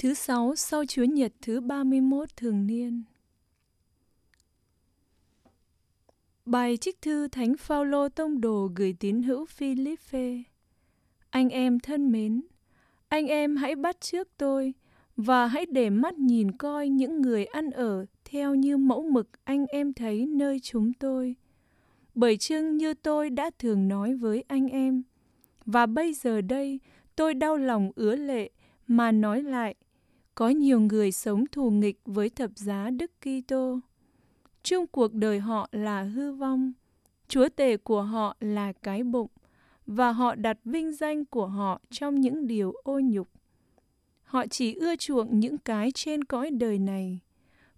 Thứ sáu sau Chúa Nhật thứ 31 thường niên. Bài trích thư Thánh Phaolô tông đồ gửi tín hữu Philippe. Anh em thân mến, anh em hãy bắt trước tôi và hãy để mắt nhìn coi những người ăn ở theo như mẫu mực anh em thấy nơi chúng tôi. Bởi chưng như tôi đã thường nói với anh em, và bây giờ đây tôi đau lòng ứa lệ mà nói lại có nhiều người sống thù nghịch với thập giá Đức Kitô. Chung cuộc đời họ là hư vong, chúa tể của họ là cái bụng và họ đặt vinh danh của họ trong những điều ô nhục. Họ chỉ ưa chuộng những cái trên cõi đời này.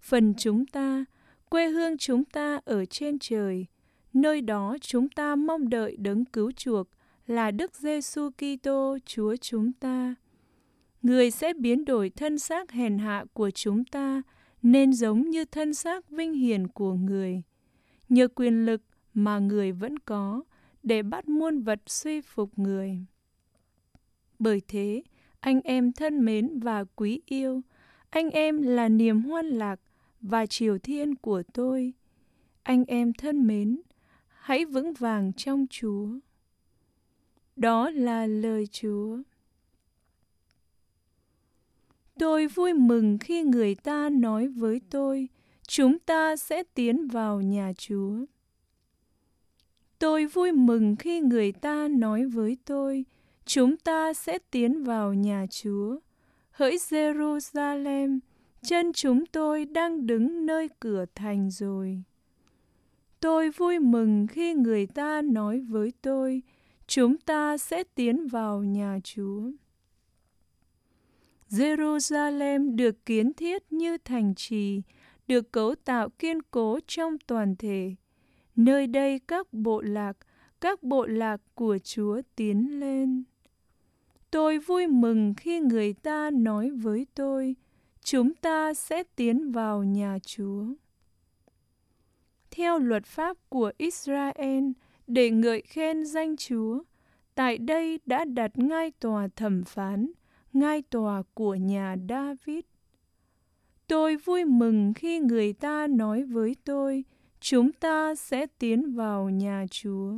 Phần chúng ta, quê hương chúng ta ở trên trời, nơi đó chúng ta mong đợi đấng cứu chuộc là Đức Giêsu Kitô Chúa chúng ta người sẽ biến đổi thân xác hèn hạ của chúng ta nên giống như thân xác vinh hiển của người. Nhờ quyền lực mà người vẫn có để bắt muôn vật suy phục người. Bởi thế, anh em thân mến và quý yêu, anh em là niềm hoan lạc và triều thiên của tôi. Anh em thân mến, hãy vững vàng trong Chúa. Đó là lời Chúa. Tôi vui mừng khi người ta nói với tôi, chúng ta sẽ tiến vào nhà Chúa. Tôi vui mừng khi người ta nói với tôi, chúng ta sẽ tiến vào nhà Chúa. Hỡi Jerusalem, chân chúng tôi đang đứng nơi cửa thành rồi. Tôi vui mừng khi người ta nói với tôi, chúng ta sẽ tiến vào nhà Chúa. Jerusalem được kiến thiết như thành trì, được cấu tạo kiên cố trong toàn thể. Nơi đây các bộ lạc, các bộ lạc của Chúa tiến lên. Tôi vui mừng khi người ta nói với tôi, chúng ta sẽ tiến vào nhà Chúa. Theo luật pháp của Israel, để ngợi khen danh Chúa, tại đây đã đặt ngay tòa thẩm phán – ngai tòa của nhà David. Tôi vui mừng khi người ta nói với tôi, chúng ta sẽ tiến vào nhà Chúa.